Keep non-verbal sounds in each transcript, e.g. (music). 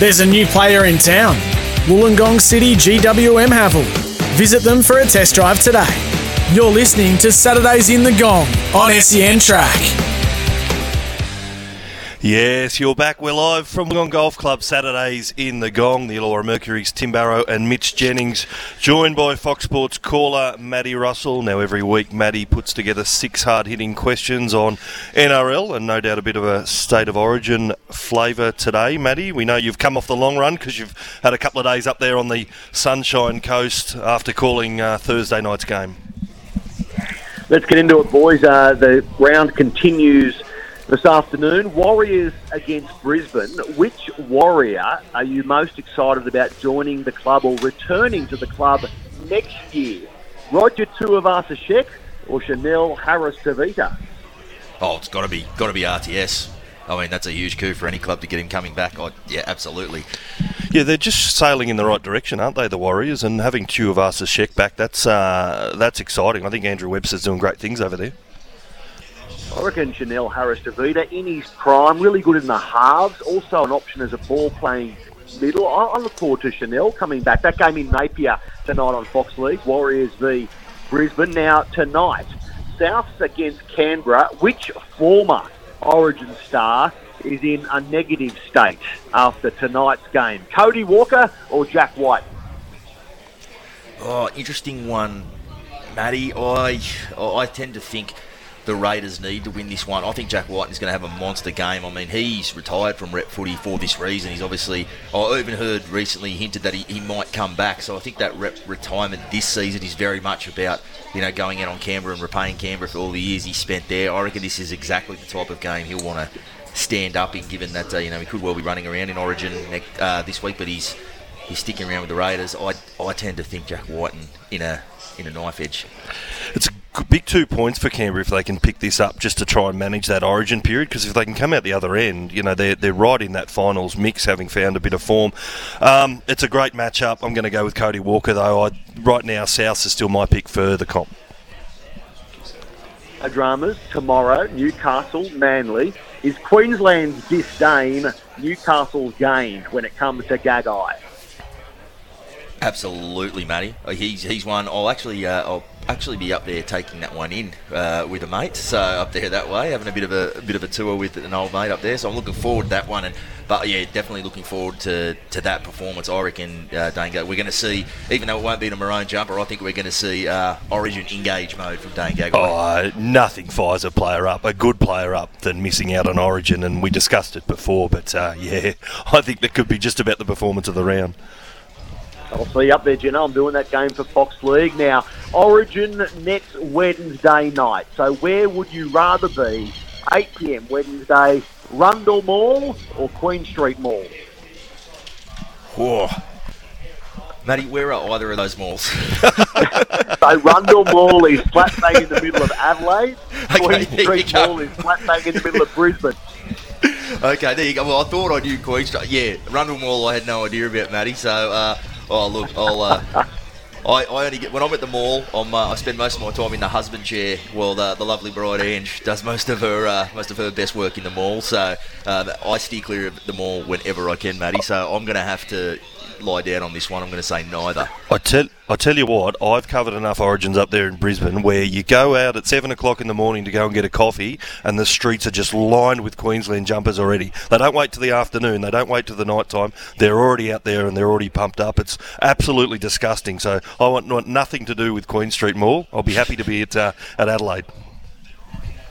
There's a new player in town. Wollongong City GWM Haval. Visit them for a test drive today. You're listening to Saturdays in the Gong on SEN Track. Yes, you're back. We're live from Wollongong Golf Club Saturdays in the Gong. The Illawarra Mercury's Tim Barrow and Mitch Jennings, joined by Fox Sports caller Matty Russell. Now, every week, Matty puts together six hard hitting questions on NRL and no doubt a bit of a state of origin flavour today. Matty, we know you've come off the long run because you've had a couple of days up there on the Sunshine Coast after calling uh, Thursday night's game. Let's get into it, boys. Uh, the round continues this afternoon. Warriors against Brisbane. Which Warrior are you most excited about joining the club or returning to the club next year? Roger Tuivasa-Sheck or Chanel Harris-Tavita? Oh, it's got to be got to be RTS. I mean, that's a huge coup for any club to get him coming back. Oh, yeah, absolutely. Yeah, they're just sailing in the right direction, aren't they, the Warriors? And having Tuivasa-Sheck back, that's uh, that's exciting. I think Andrew Webster's doing great things over there. I reckon Chanel Harris-Tavita in his prime, really good in the halves, also an option as a ball playing middle. I, I look forward to Chanel coming back. That game in Napier tonight on Fox League, Warriors v Brisbane. Now tonight, Souths against Canberra. Which former Origin star is in a negative state after tonight's game? Cody Walker or Jack White? Oh, interesting one, Matty. I I tend to think the Raiders need to win this one. I think Jack White is going to have a monster game. I mean, he's retired from rep footy for this reason. He's obviously, I even heard recently hinted that he, he might come back. So I think that rep retirement this season is very much about, you know, going out on Canberra and repaying Canberra for all the years he spent there. I reckon this is exactly the type of game he'll want to stand up in, given that, uh, you know, he could well be running around in Origin next, uh, this week, but he's he's sticking around with the Raiders. I, I tend to think Jack White in, in a in a knife edge. It's a big two points for Canberra if they can pick this up just to try and manage that origin period because if they can come out the other end, you know, they're, they're right in that finals mix having found a bit of form. Um, it's a great matchup. I'm going to go with Cody Walker though. I, right now, South is still my pick for the comp. Dramas tomorrow, Newcastle, Manly. Is Queensland's disdain Newcastle's gain when it comes to Gagai? Absolutely, Matty. Uh, He's he's one. I'll actually uh, I'll actually be up there taking that one in uh, with a mate. So up there that way, having a bit of a, a bit of a tour with an old mate up there. So I'm looking forward to that one. And but yeah, definitely looking forward to, to that performance. I reckon uh, Gagai. We're going to see, even though it won't be in a maroon jumper, I think we're going to see uh, Origin engage mode from Gagai. Oh, nothing fires a player up, a good player up, than missing out on Origin, and we discussed it before. But uh, yeah, (laughs) I think that could be just about the performance of the round. I'll see you up there, Jenna. I'm doing that game for Fox League. Now, Origin next Wednesday night. So where would you rather be? 8 p.m. Wednesday, Rundle Mall or Queen Street Mall? Whoa. Matty, where are either of those malls? (laughs) So Rundle Mall is flat bang in the middle of Adelaide. (laughs) Okay, Queen Street. Mall is flat bang in the middle of Brisbane. (laughs) okay, there you go. Well, I thought I knew Queen Street. Yeah, Rundle Mall, I had no idea about, Matty. So, uh, oh look, I'll. Uh, I, I only get when I'm at the mall. I'm, uh, I spend most of my time in the husband chair. Well, the, the lovely bride Ange does most of her uh, most of her best work in the mall. So uh, I steer clear of the mall whenever I can, Matty. So I'm going to have to lie down on this one. I'm going to say neither. I tell I tell you what, I've covered enough origins up there in Brisbane where you go out at seven o'clock in the morning to go and get a coffee, and the streets are just lined with Queensland jumpers already. They don't wait till the afternoon. They don't wait till the night time. They're already out there and they're already pumped up. It's absolutely disgusting. So I want, want nothing to do with Queen Street Mall. I'll be happy to be at uh, at Adelaide.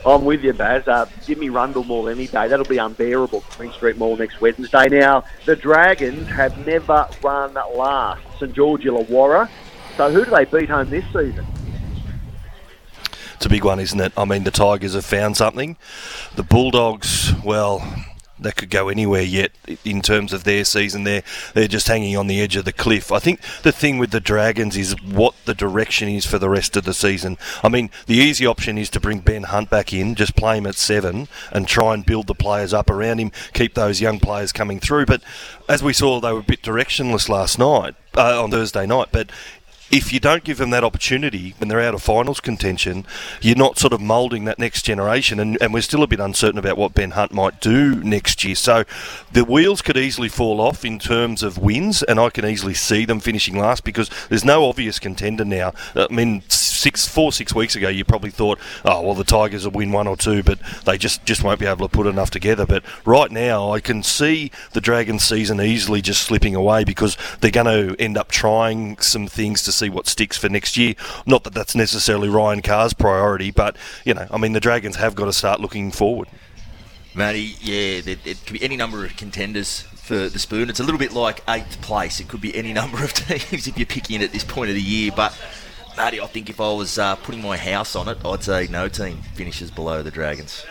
I'm with you, Baz. Uh, give me Rundle Mall any day. That'll be unbearable. Queen Street Mall next Wednesday. Now, the Dragons have never run last. St George Illawarra. So who do they beat home this season? It's a big one, isn't it? I mean, the Tigers have found something. The Bulldogs, well, that could go anywhere yet in terms of their season. They're they're just hanging on the edge of the cliff. I think the thing with the Dragons is what the direction is for the rest of the season. I mean, the easy option is to bring Ben Hunt back in, just play him at seven, and try and build the players up around him, keep those young players coming through. But as we saw, they were a bit directionless last night uh, on Thursday night. But if you don't give them that opportunity when they're out of finals contention, you're not sort of moulding that next generation. And, and we're still a bit uncertain about what Ben Hunt might do next year. So the wheels could easily fall off in terms of wins, and I can easily see them finishing last because there's no obvious contender now. Uh, I mean, six, four, six weeks ago, you probably thought, oh, well, the Tigers will win one or two, but they just, just won't be able to put enough together. But right now, I can see the Dragons season easily just slipping away because they're going to end up trying some things to see what sticks for next year. Not that that's necessarily Ryan Carr's priority, but, you know, I mean, the Dragons have got to start looking forward. Matty, yeah, it, it could be any number of contenders for the spoon. It's a little bit like eighth place. It could be any number of (laughs) teams if you're picking at this point of the year. But Matty, I think if I was uh, putting my house on it, I'd say no team finishes below the Dragons.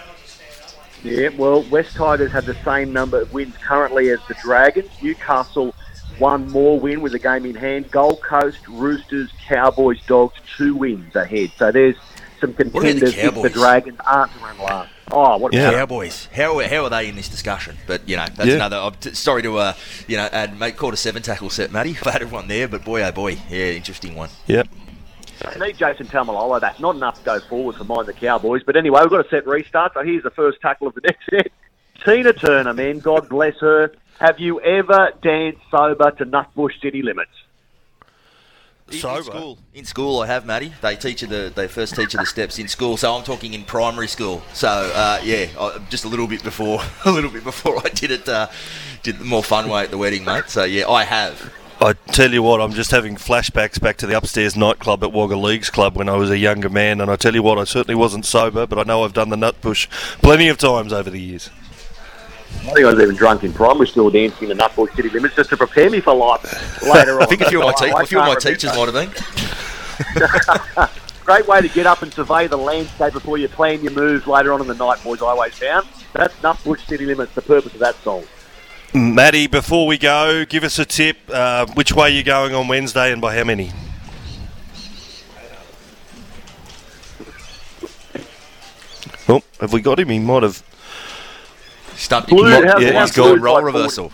Yeah, well, West Tigers have the same number of wins currently as the Dragons. Newcastle one more win with a game in hand. Gold Coast, Roosters, Cowboys, Dogs, two wins ahead. So there's some contenders the if the Dragons aren't to run last. Oh, what yeah. Cowboys! How, how are they in this discussion? But you know, that's Yeah. another. I'm t- sorry to uh, you know, add make quarter seven tackle set, Matty. (laughs) I've had everyone there, but boy, oh boy, yeah, interesting one. Yep. I need Jason Taumalolo. That's not enough to go forward for mine, the Cowboys. But anyway, we've got a set restart. So here's the first tackle of the (laughs) next set. Tina Turner, man, God bless her. Have you ever danced sober to Nutbush City Limits? In- Sober? In school, in school, I have Matty. They teach you the they first teach you the steps in school. So I'm talking in primary school. So uh, yeah, I, just a little bit before (laughs) a little bit before I did it. Uh, did the more fun way at the wedding, mate. So yeah, I have. I tell you what, I'm just having flashbacks back to the upstairs nightclub at Wagga Leagues Club when I was a younger man, and I tell you what, I certainly wasn't sober, but I know I've done the Nutbush plenty of times over the years. I think I was even drunk in primary school dancing to Nutbush City Limits just to prepare me for life later (laughs) on. I think a few of my, te- I a few of my teachers might have been. (laughs) Great way to get up and survey the landscape before you plan your moves later on in the night, boys. I always found that's Nutbush City Limits. The purpose of that song. Matty, before we go, give us a tip. Uh, which way are you going on Wednesday and by how many? Oh, have we got him? He might have. Stumped Blue- him. how's- Yeah, how's he's gone Blues role by reversal.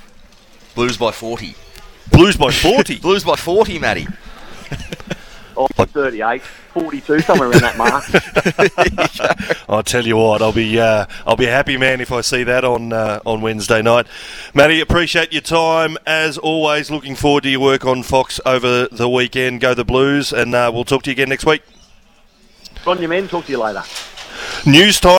Blues by forty. Blues by 40. (laughs) Blues by forty, Matty. (laughs) Oh, 38, 42, somewhere around that mark. (laughs) I'll tell you what, I'll be uh, I'll be a happy man if I see that on uh, on Wednesday night. Matty, appreciate your time as always. Looking forward to your work on Fox over the weekend. Go the Blues, and uh, we'll talk to you again next week. On your men, talk to you later. News time.